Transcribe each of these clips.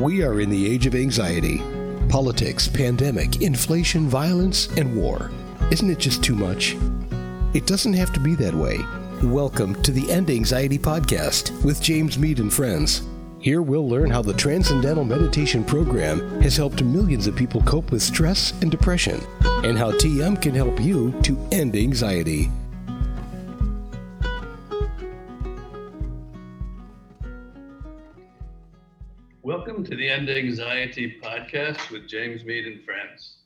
We are in the age of anxiety. Politics, pandemic, inflation, violence, and war. Isn't it just too much? It doesn't have to be that way. Welcome to the End Anxiety Podcast with James Meade and friends. Here we'll learn how the Transcendental Meditation Program has helped millions of people cope with stress and depression, and how TM can help you to end anxiety. To the End Anxiety podcast with James Meade and friends.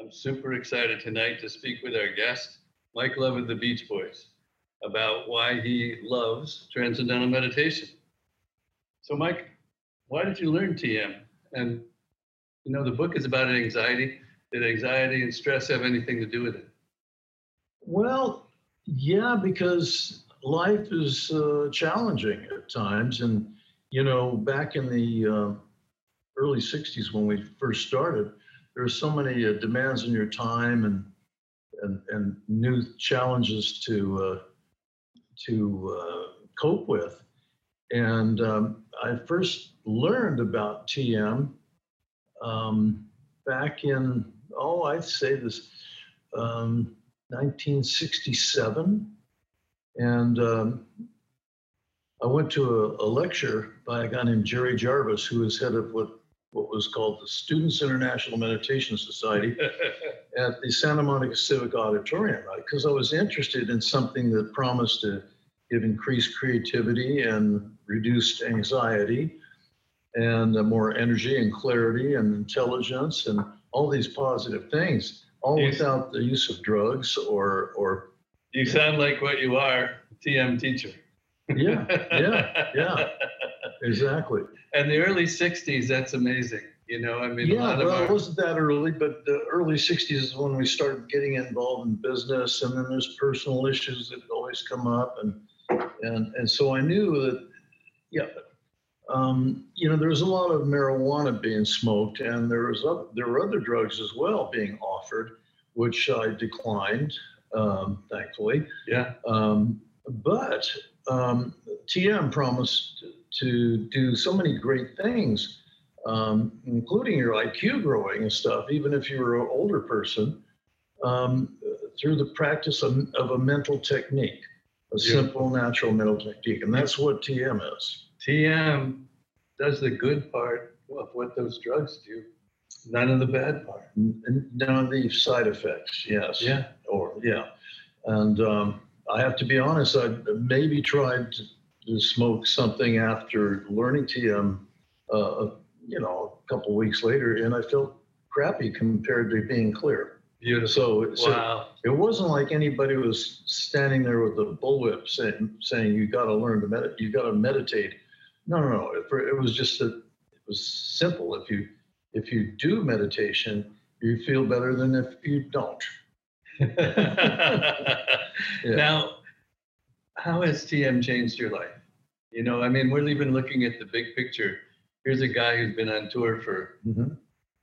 I'm super excited tonight to speak with our guest, Mike Love of the Beach Boys, about why he loves transcendental meditation. So, Mike, why did you learn TM? And you know, the book is about anxiety. Did anxiety and stress have anything to do with it? Well, yeah, because life is uh, challenging at times, and you know, back in the uh, early 60s when we first started, there were so many uh, demands on your time and, and, and new challenges to, uh, to uh, cope with. And um, I first learned about TM um, back in, oh, I'd say this, um, 1967. And um, I went to a, a, lecture by a guy named Jerry Jarvis, who was head of what, what was called the Students International Meditation Society at the Santa Monica Civic Auditorium, because I was interested in something that promised to give increased creativity and reduced anxiety and more energy and clarity and intelligence and all these positive things, all you, without the use of drugs or or. You sound like what you are, TM teacher yeah, yeah, yeah, exactly. And the early '60s, that's amazing. You know, I mean, yeah, well, our... it wasn't that early, but the early '60s is when we started getting involved in business, and then there's personal issues that always come up, and and and so I knew that, yeah, um, you know, there was a lot of marijuana being smoked, and there was other, there were other drugs as well being offered, which I declined, um, thankfully. Yeah. Um, but um, TM promised to do so many great things, um, including your IQ growing and stuff, even if you were an older person, um, through the practice of, of, a mental technique, a yeah. simple, natural mental technique. And that's what TM is. TM does the good part of what those drugs do, none of the bad part. None of the side effects, yes. Yeah. Or, yeah. And, um, I have to be honest, I maybe tried smoke something after learning TM, uh, you know, a couple weeks later, and I felt crappy compared to being clear. Beautiful. So, so wow. it wasn't like anybody was standing there with a bullwhip saying, saying you got to learn to meditate, you got to meditate. No, no, no. It, it was just that it was simple. If you if you do meditation, you feel better than if you don't. yeah. Now, how has TM changed your life? You know, I mean, we're even looking at the big picture. Here's a guy who's been on tour for mm-hmm.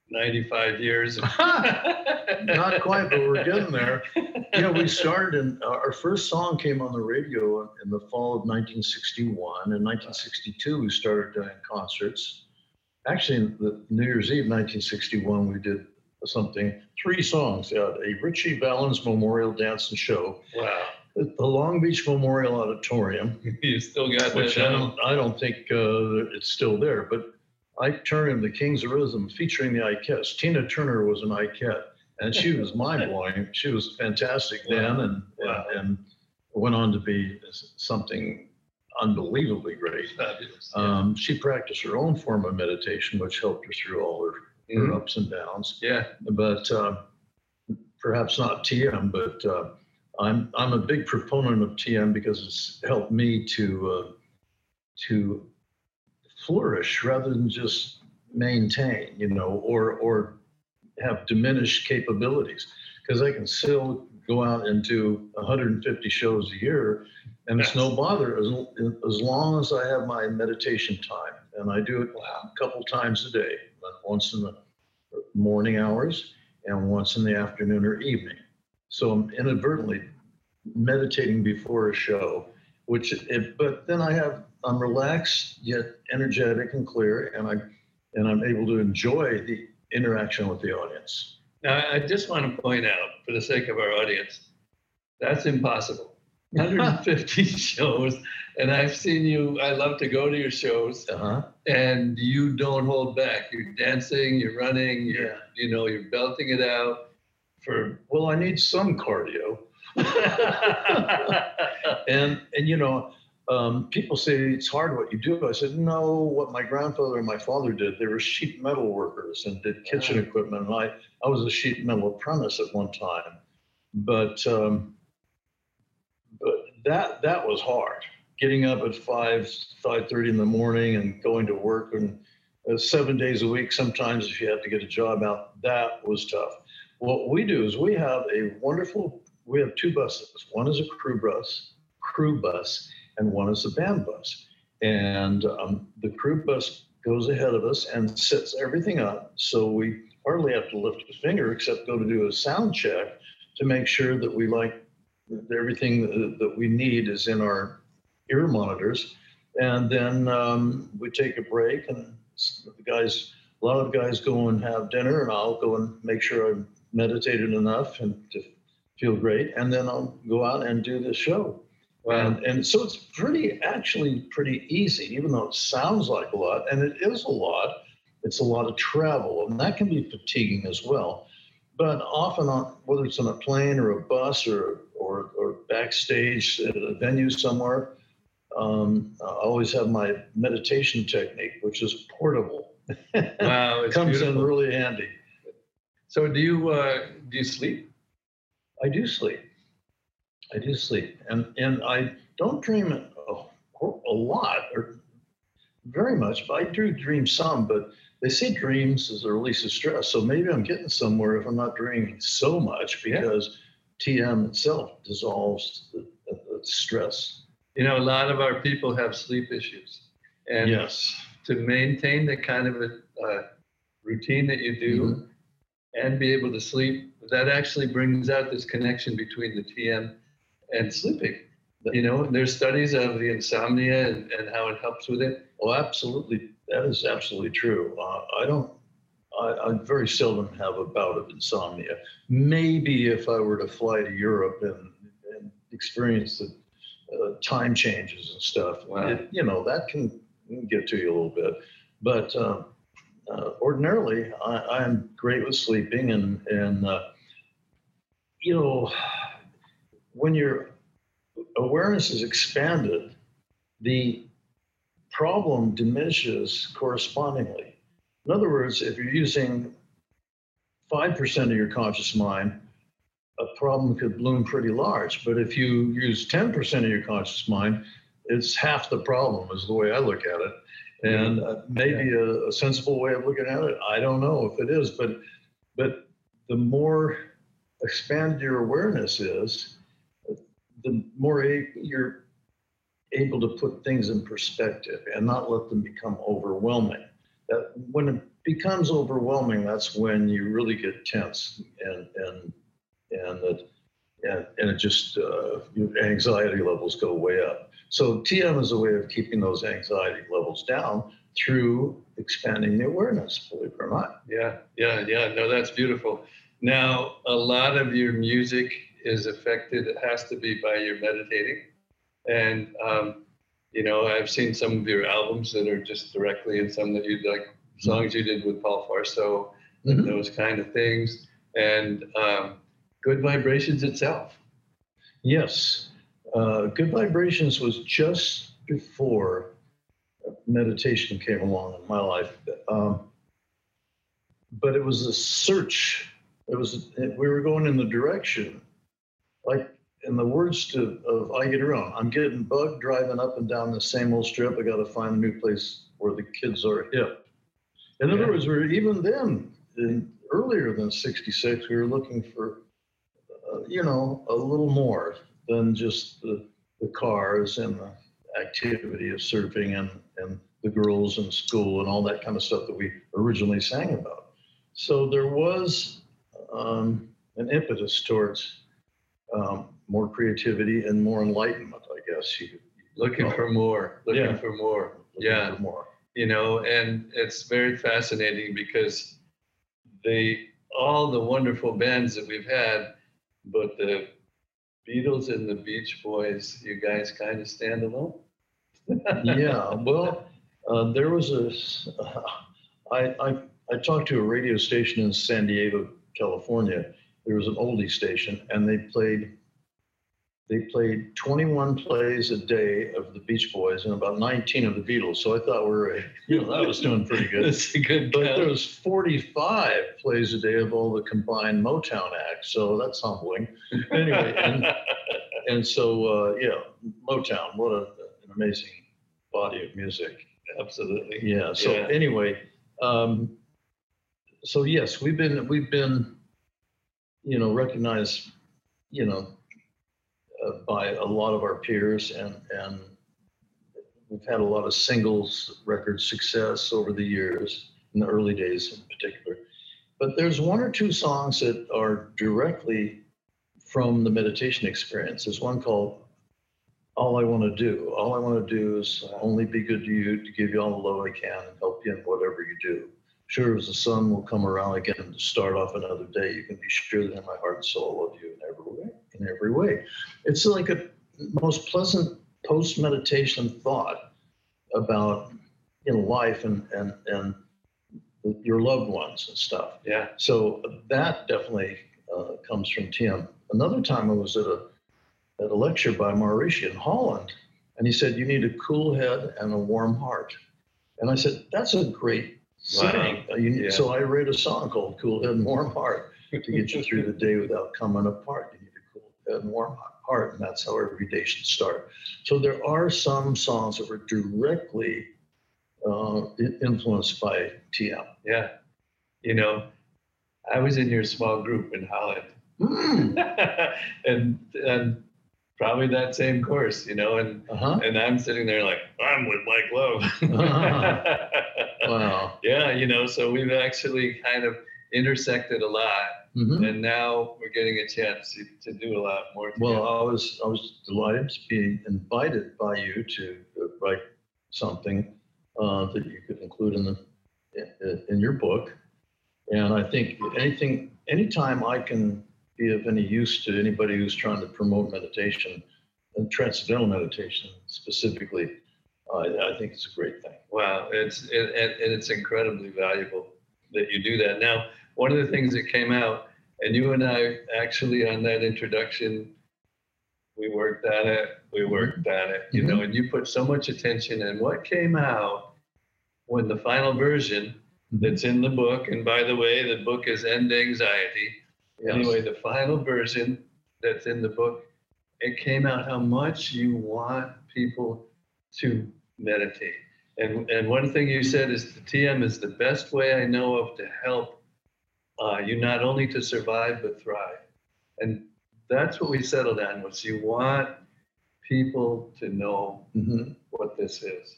95 years. Not quite, but we're getting there. Yeah, we started, and our first song came on the radio in the fall of 1961. In 1962, we started doing concerts. Actually, the New Year's Eve 1961, we did something, three songs, a Ritchie Valens Memorial Dance and Show. Wow. At the Long Beach Memorial Auditorium. you still got which I don't, I don't think uh, it's still there, but Ike Turner the Kings of Rhythm featuring the Ikettes. Tina Turner was an Ikette, and she was mind blowing. She was fantastic wow. then, and, wow. and, and went on to be something unbelievably great. Fabulous. Um, she practiced her own form of meditation, which helped her through all her mm-hmm. ups and downs. Yeah. But uh, perhaps not TM, but uh, I'm I'm a big proponent of TM because it's helped me to uh, to flourish rather than just maintain, you know, or or have diminished capabilities. Because I can still go out and do 150 shows a year, and it's no bother as, as long as I have my meditation time, and I do it a couple times a day once in the morning hours and once in the afternoon or evening. So I'm inadvertently meditating before a show, which it, but then I have I'm relaxed yet energetic and clear, and I and I'm able to enjoy the interaction with the audience. Now, I just want to point out, for the sake of our audience, that's impossible. 150 shows, and I've seen you. I love to go to your shows, Uh-huh. and you don't hold back. You're dancing, you're running, you're, Yeah. you know, you're belting it out. For Well, I need some cardio. and and you know um, people say it's hard what you do. I said no what my grandfather and my father did they were sheet metal workers and did kitchen Wow. equipment. And i i was a sheet metal apprentice at one time. But um, but that that was hard. Getting up at 5 5.30 in the morning and going to work and uh, seven days a week sometimes if you had to get a job out that was tough what we do is we have a wonderful we have two buses. One is a crew bus, crew bus, and one is a band bus. And um, the crew bus goes ahead of us and sets everything up, so we hardly have to lift a finger except go to do a sound check to make sure that we like that everything that, we need is in our ear monitors. And then um, we take a break, and the guys, a lot of guys go and have dinner, and I'll go and make sure I've meditated enough and to feel great, and then I'll go out and do the show. wow, And, and so it's pretty, actually pretty easy, even though it sounds like a lot, and it is a lot. It's a lot of travel, and that can be fatiguing as well. But often, on whether it's on a plane or a bus or or, or backstage at a venue somewhere, um, I always have my meditation technique, which is portable. wow, it's Comes in really handy. So, do you uh, do you sleep? I do sleep. I do sleep, and and I don't dream a, a lot or very much. But I do dream some. But they say dreams is a release of stress, so maybe I'm getting somewhere if I'm not dreaming so much Yeah. because TM itself dissolves the, the, the stress. You know, a lot of our people have sleep issues, and yes. to maintain the kind of a uh, routine that you do Mm-hmm. And be able to sleep, that actually brings out this connection between the TM and sleeping. You know, there's studies of the insomnia and, and how it helps with it. Well, absolutely. That is absolutely true. Uh, I don't. I, I very seldom have a bout of insomnia. Maybe if I were to fly to Europe and, and experience the uh, time changes and stuff, Wow. it, you know, that can get to you a little bit. But uh, uh, ordinarily, I, I'm great with sleeping, and and uh, you know, when your awareness is expanded, the problem diminishes correspondingly. In other words, if you're using 5% of your conscious mind, a problem could bloom pretty large. But if you use 10% of your conscious mind, it's half the problem, is the way I look at it. And uh, maybe a, a sensible way of looking at it, I don't know if it is, but but the more expanded your awareness is, the more a- you're able to put things in perspective and not let them become overwhelming. That when it becomes overwhelming, that's when you really get tense and and and that and, and it just uh, anxiety levels go way up. So TM is a way of keeping those anxiety levels down through expanding the awareness. Believe it or not. Yeah, yeah, yeah. No, that's beautiful. Now, a lot of your music is affected, it has to be by your meditating. And, um, you know, I've seen some of your albums that are just directly and some that you like songs you did with Paul Fauerso, Mhm. those kind of things. And um, Good Vibrations itself. Yes. Uh, Good Vibrations was just before meditation came along in my life. Um, but it was a search. It was we were going in the direction, like in the words to, of I Get Around. I'm getting bugged driving up and down the same old strip. I got to find a new place where the kids are hip. In other words, we were even then, in, earlier than '66, we were looking for uh, you know, a little more than just the, the cars and the activity of surfing and, and the girls in school and all that kind of stuff that we originally sang about. So there was um, an impetus towards um, more creativity and more enlightenment, I guess. You, Looking for more, looking Yeah. for more. looking Yeah. for more. you know, and it's very fascinating because they all the wonderful bands that we've had, but the Beatles and the Beach Boys, you guys kind of stand alone. yeah, well, uh, there was a. I, I I talked to a radio station in San Diego, California. There was an oldie station, and they played they played 21 plays a day of the Beach Boys and about 19 of the Beatles. So I thought we were, you know, that was doing pretty good. That's a good But count. there was 45 plays a day of all the combined Motown acts. So that's humbling. Anyway, and, and so, uh, yeah, Motown, what a, an amazing body of music. Absolutely. Yeah. So Yeah. anyway, um, so yes, we've been we've been, you know, recognized, you know, by a lot of our peers, and and we've had a lot of singles record success over the years, in the early days in particular. But there's one or two songs that are directly from the meditation experience. There's one called all I want to do. All I want to do is only be good to you, to give you all the love I can, and help you in whatever you do. Sure as the sun will come around again to start off another day, you can be sure that in my heart and soul I love you in every way. In every way, it's like a most pleasant post meditation thought about you know life and and and your loved ones and stuff. Yeah. So that definitely uh, comes from TM. Another time I was at a at a lecture by Maharishi in Holland, and he said, "You need a cool head and a warm heart." And I said, "That's a great saying." Uh, you Yeah. So I wrote a song called "Cool Head and Warm Heart" to get you through the day without coming apart. You need a cool head and warm heart, and that's how every day should start. So there are some songs that were directly uh, influenced by TM. Yeah. You know, I was in your small group in Holland. Mm. and and probably that same course, you know, and Uh-huh. and I'm sitting there like, I'm with Mike Love. Wow. yeah, you know, so we've actually kind of intersected a lot, Mhm. and now we're getting a chance to, to do a lot more. Well. I was I was delighted to be invited by you to write something uh, that you could include in the in your book, and I think anything anytime I can be of any use to anybody who's trying to promote meditation and transcendental meditation specifically, I, I think it's a great thing. Wow, it's it, and, and it's incredibly valuable that you do that. Now, one of the things that came out, and you and I actually on that introduction, we worked on it, we mm-hmm. worked on it, you know, mm-hmm. and you put so much attention. And what came out when the final version mm-hmm. that's in the book, and by the way, the book is End Anxiety. Yes. Anyway, the final version that's in the book, it came out how much you want people to meditate. And, and one thing you said is the TM is the best way I know of to help uh, you not only to survive but thrive. And that's what we settled on was you want people to know Mhm. what this is.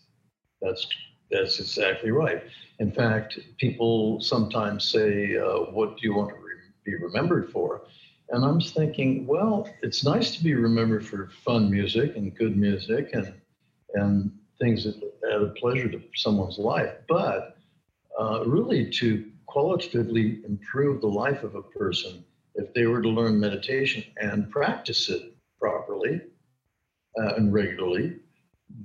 That's that's exactly right. In fact, people sometimes say, uh, "What do you want to re- be remembered for?" And I'm thinking, well, it's nice to be remembered for fun music and good music and and things that add a pleasure to someone's life, but uh, really to qualitatively improve the life of a person if they were to learn meditation and practice it properly uh, and regularly,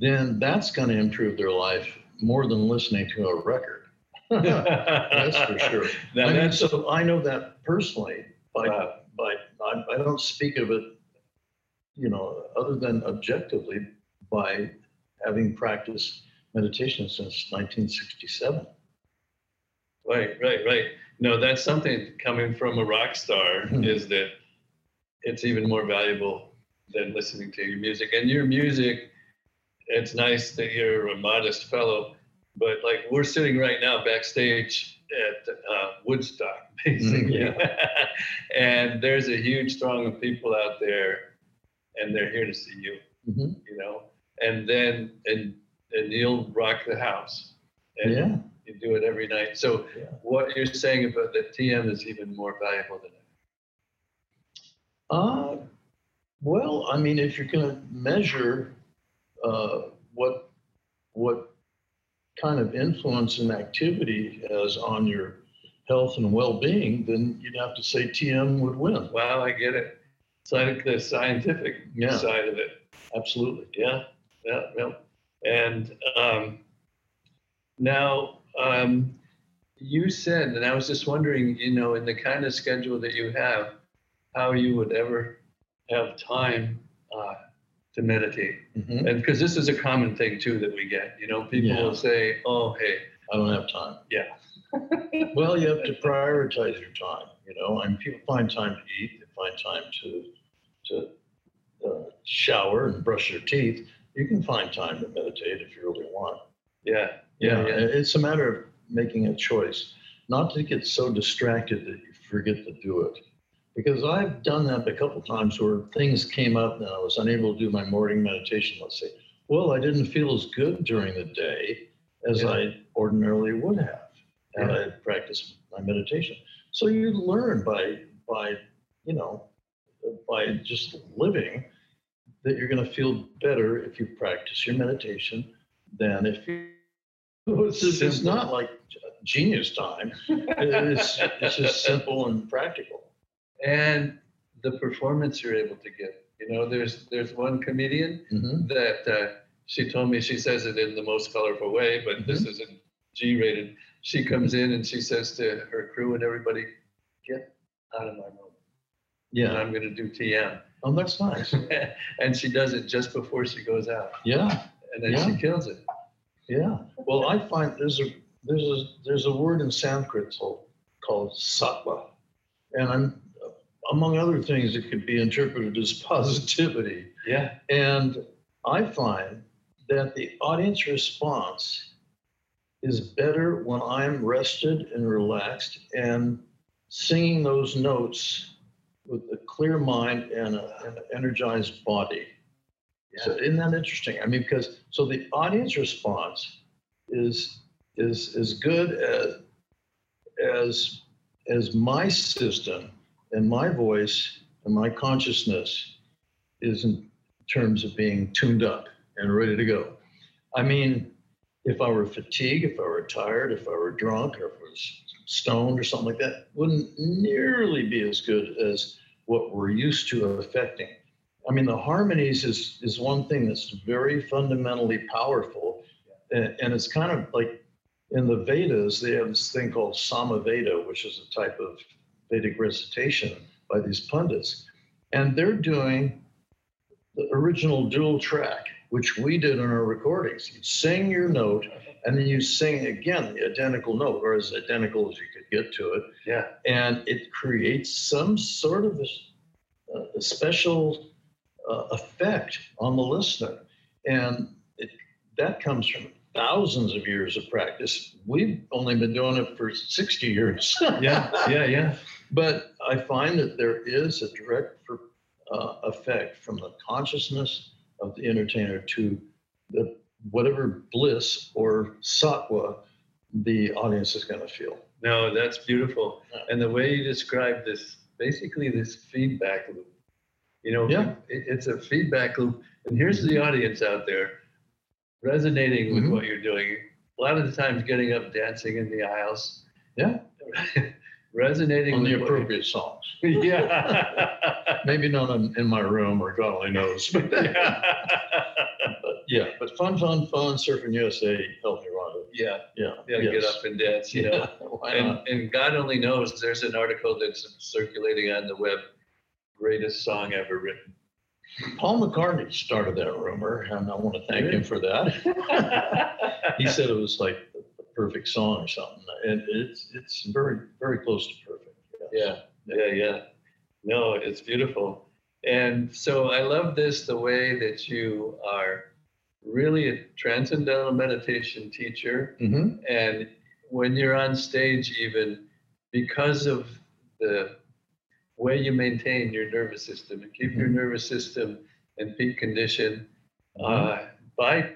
then that's going to improve their life more than listening to a record. that's for sure. Now, I mean, so I know that personally. By Wow. by, I, I don't speak of it, you know, other than objectively by having practiced meditation since 1967. Right, right, right. No, that's something coming from a rock star Mhm. is that it's even more valuable than listening to your music. And your music, it's nice that you're a modest fellow, but like we're sitting right now backstage at uh, Woodstock, basically. and there's a huge throng of people out there, and they're here to see you, Mhm. you know. And then and and you'll rock the house. And Yeah. you do it every night. So Yeah. what you're saying about the TM is even more valuable than it. Uh, well, I mean, if you're going to measure uh, what what kind of influence and activity has on your health and well-being, then you'd have to say TM would win. Wow, I get it. It's like the scientific Yeah. side of it. Absolutely. Yeah, yeah, yeah. And um, now um, you said, and I was just wondering, you know, in the kind of schedule that you have, how you would ever have time uh, to meditate. Mhm. And because this is a common thing too that we get, you know, people Yeah. will say, oh, hey, I don't have time. Yeah. well, you have to prioritize your time. You know, and people find time to eat. They find time to to uh, shower and brush their teeth. You can find time to meditate if you really want. yeah, Yeah, yeah, it's a matter of making a choice, not to get so distracted that you forget to do it. Because I've done that a couple times where things came up and I was unable to do my morning meditation. Let's say, well, I didn't feel as good during the day as Yeah. I ordinarily would have had Yeah. I practiced my meditation. So you learn by by you know by just living that you're going to feel better if you practice your meditation than if you it's, just- it's not like genius time. It's, it's just simple and practical. And the performance you're able to give. You know, there's there's one comedian Mhm. that uh, she told me she says it in the most colorful way, but this Mm-hmm. isn't G-rated. She comes in and she says to her crew and everybody, "Get out of my room. And Yeah. I'm going to do TM." Oh, that's nice. and she does it just before she goes out, Yeah. and then Yeah. she kills it. Yeah. Well, I find there's a there's a there's a word in Sanskrit called, sattva, and I'm among other things it could be interpreted as positivity. Yeah, And I find that the audience response is better when I'm rested and relaxed and singing those notes with a clear mind and, a, and an energized body. So isn't that interesting? I mean, because so the audience response is is as good as as as my system and my voice and my consciousness is in terms of being tuned up and ready to go. I mean, if I were fatigued, if I were tired, if I were drunk, or if I was stoned or something like that, wouldn't nearly be as good as what we're used to affecting. I mean, the harmonies is is one thing that's very fundamentally powerful, and, and it's kind of like in the Vedas they have this thing called Samaveda, which is a type of Vedic recitation by these pundits, and they're doing the original dual track, which we did in our recordings. You sing your note, and then you sing again the identical note, or as identical as you could get to it yeah, and it creates some sort of a, a special uh, effect on the listener. And it, that comes from thousands of years of practice. We've only been doing it for 60 years. yeah, yeah, yeah. but I find that there is a direct uh, effect from the consciousness of the entertainer to the whatever bliss or sattva the audience is going to feel. No, that's beautiful. Yeah. And the way you describe this, basically this feedback loop. You know, Yeah. it, it's a feedback loop. And here's the audience out there resonating with Mhm. what you're doing. A lot of the times getting up, dancing in the aisles. Yeah. resonating On the what appropriate songs. yeah. Maybe not in, in my room or God only knows. But, yeah, but Fun Fun Fun Surfing USA Help Me Rhonda. yeah. Yeah. Yeah. Get yes. up and dance, you know. Yeah, why and, not? and God only knows there's an article that's circulating on the web. Greatest song ever written. Paul McCartney started that rumor, and I want to thank him for that. he said it was like the perfect song or something, and it's it's very very close to perfect. Yeah, yeah, yeah. No, it's beautiful. And so I love this the way that you are really a transcendental meditation teacher. hmm And when you're on stage, even because of the way you maintain your nervous system and keep your nervous system in peak condition uh, by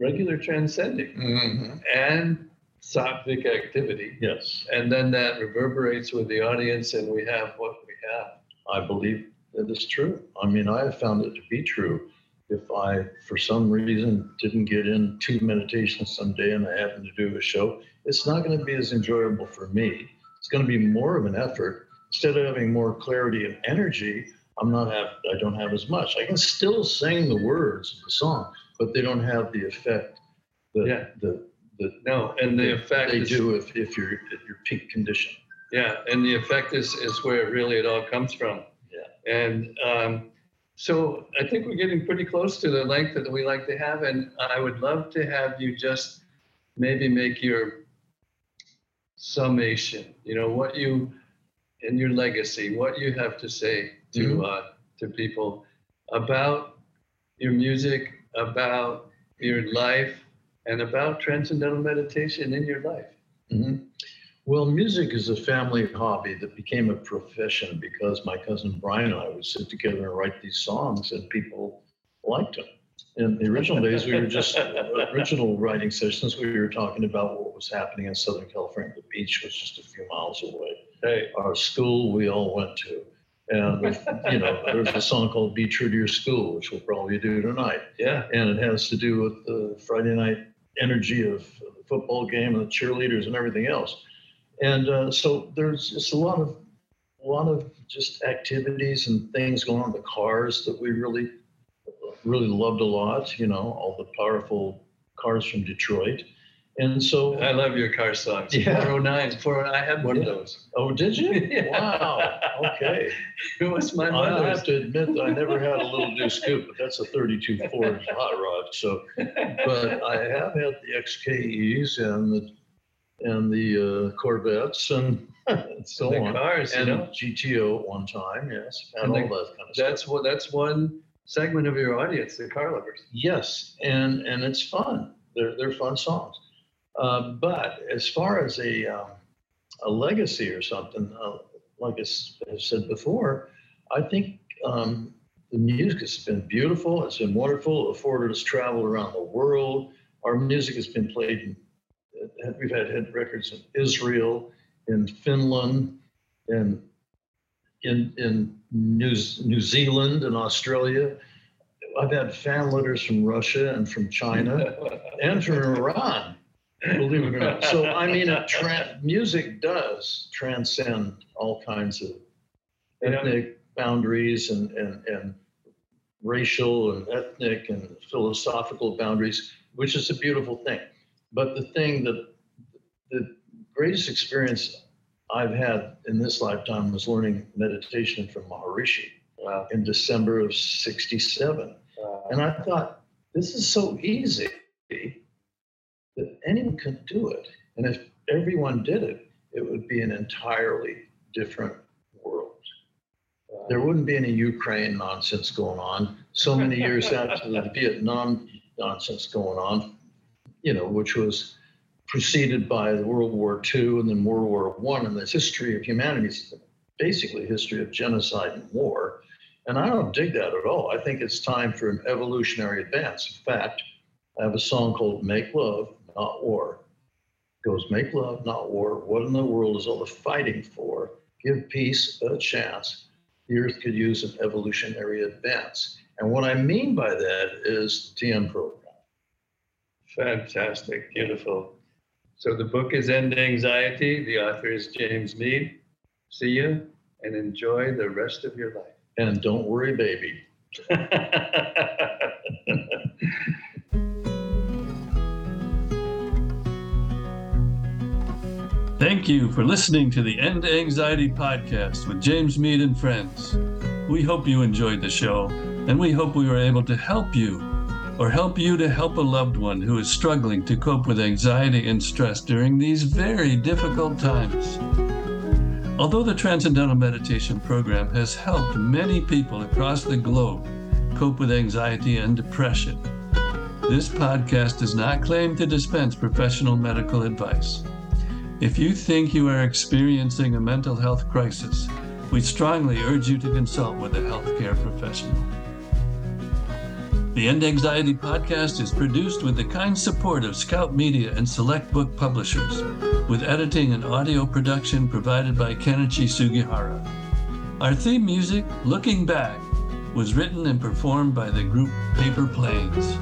regular transcending hmm and sattvic activity. Yes, And then that reverberates with the audience, and we have what we have. I believe that is true. I mean, I have found it to be true if I, for some reason, didn't get into meditation someday and I happen to do a show, it's not going to be as enjoyable for me. It's going to be more of an effort. Instead of having more clarity and energy, I'm not have I don't have as much. I can still sing the words of the song, but they don't have the effect that Yeah. the, No, and the effect they is, do if, if you're at your peak condition. yeah, and the effect is, is where really it all comes from. Yeah. And um, so I think we're getting pretty close to the length that we like to have, and I would love to have you just maybe make your summation. You know what you and your legacy, what you have to say to Mhm. uh, to people about your music, about your life, and about transcendental meditation in your life. Mhm. Well, music is a family hobby that became a profession because my cousin Brian and I would sit together and write these songs, and people liked them. In the original days, we were just original writing sessions. We were talking about what was happening in Southern California. The beach was just a few miles away. Hey, Our school we all went to, and you know, there's a song called "Be True to Your School," which we'll probably do tonight yeah, and it has to do with the Friday night energy of the football game and the cheerleaders and everything else. And uh, so there's just a lot of a lot of just activities and things going on. The cars that we really really loved a lot. You know, all the powerful cars from Detroit. And so, I love your car songs. Yeah. 409, 409. I had one Yeah. of those. oh, did you? Yeah. Wow. Okay. It was my I mother's. have to admit that I never had a Little Deuce Coupe, but that's a 32 Ford hot rod. So but I have had the XKEs and the and the uh, Corvettes and, and so the on, cars, you and know. GTO at one time. Yes, and And all the- that kind of stuff. That's what. That's one segment of your audience, the car lovers. Yes, and and it's fun. They're they're fun songs. Uh, but as far as a um, a legacy or something, uh, like I said before, I think um, the music has been beautiful. It's been wonderful. It Afforded us travel around the world. Our music has been played. In, uh, we've had hit records in Israel, in Finland, in in in New New Zealand and Australia. I've had fan letters from Russia and from China and from Iran, believe it or not. So, I mean, it tra- music does transcend all kinds of ethnic boundaries and, and, and racial and ethnic and philosophical boundaries, which is a beautiful thing. But the thing that the greatest experience I've had in this lifetime was learning meditation from Maharishi wow. Uh, in December of 67. Wow. And I thought, this is so easy can do it. And if everyone did it, it would be an entirely different world. There wouldn't be any Ukraine nonsense going on. So many years after the Vietnam nonsense going on, you know, which was preceded by the World War II and then World War One, and this history of humanity is basically history of genocide and war. And I don't dig that at all. I think it's time for an evolutionary advance. In fact, I have a song called Make Love, Not War. It goes, Make love, not war. What in the world is all the fighting for? Give peace a chance. The earth could use an evolutionary advance. And what I mean by that is the TM program. Fantastic. Beautiful. So the book is End Anxiety. The author is James Meade. See you and enjoy the rest of your life. And don't worry, baby. Thank you for listening to the End Anxiety Podcast with James Meade and friends. We hope you enjoyed the show, and we hope we were able to help you or help you to help a loved one who is struggling to cope with anxiety and stress during these very difficult times. Although the Transcendental Meditation Program has helped many people across the globe cope with anxiety and depression, this podcast does not claim to dispense professional medical advice. If you think you are experiencing a mental health crisis, we strongly urge you to consult with a healthcare professional. The End Anxiety podcast is produced with the kind support of Scout Media and Select Book Publishers, with editing and audio production provided by Kenichi Sugihara. Our theme music, Looking Back, was written and performed by the group Paper Planes.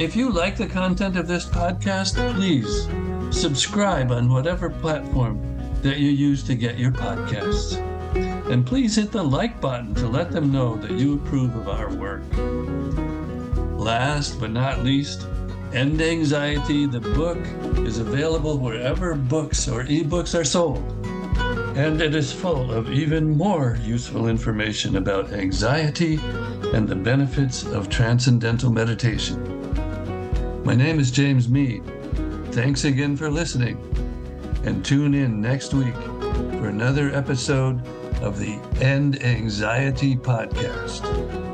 If you like the content of this podcast, please subscribe on whatever platform that you use to get your podcasts. And please hit the like button to let them know that you approve of our work. Last but not least, End Anxiety, the book, is available wherever books or ebooks are sold. And it is full of even more useful information about anxiety and the benefits of transcendental meditation. My name is James Meade. Thanks again for listening, and tune in next week for another episode of the End Anxiety Podcast.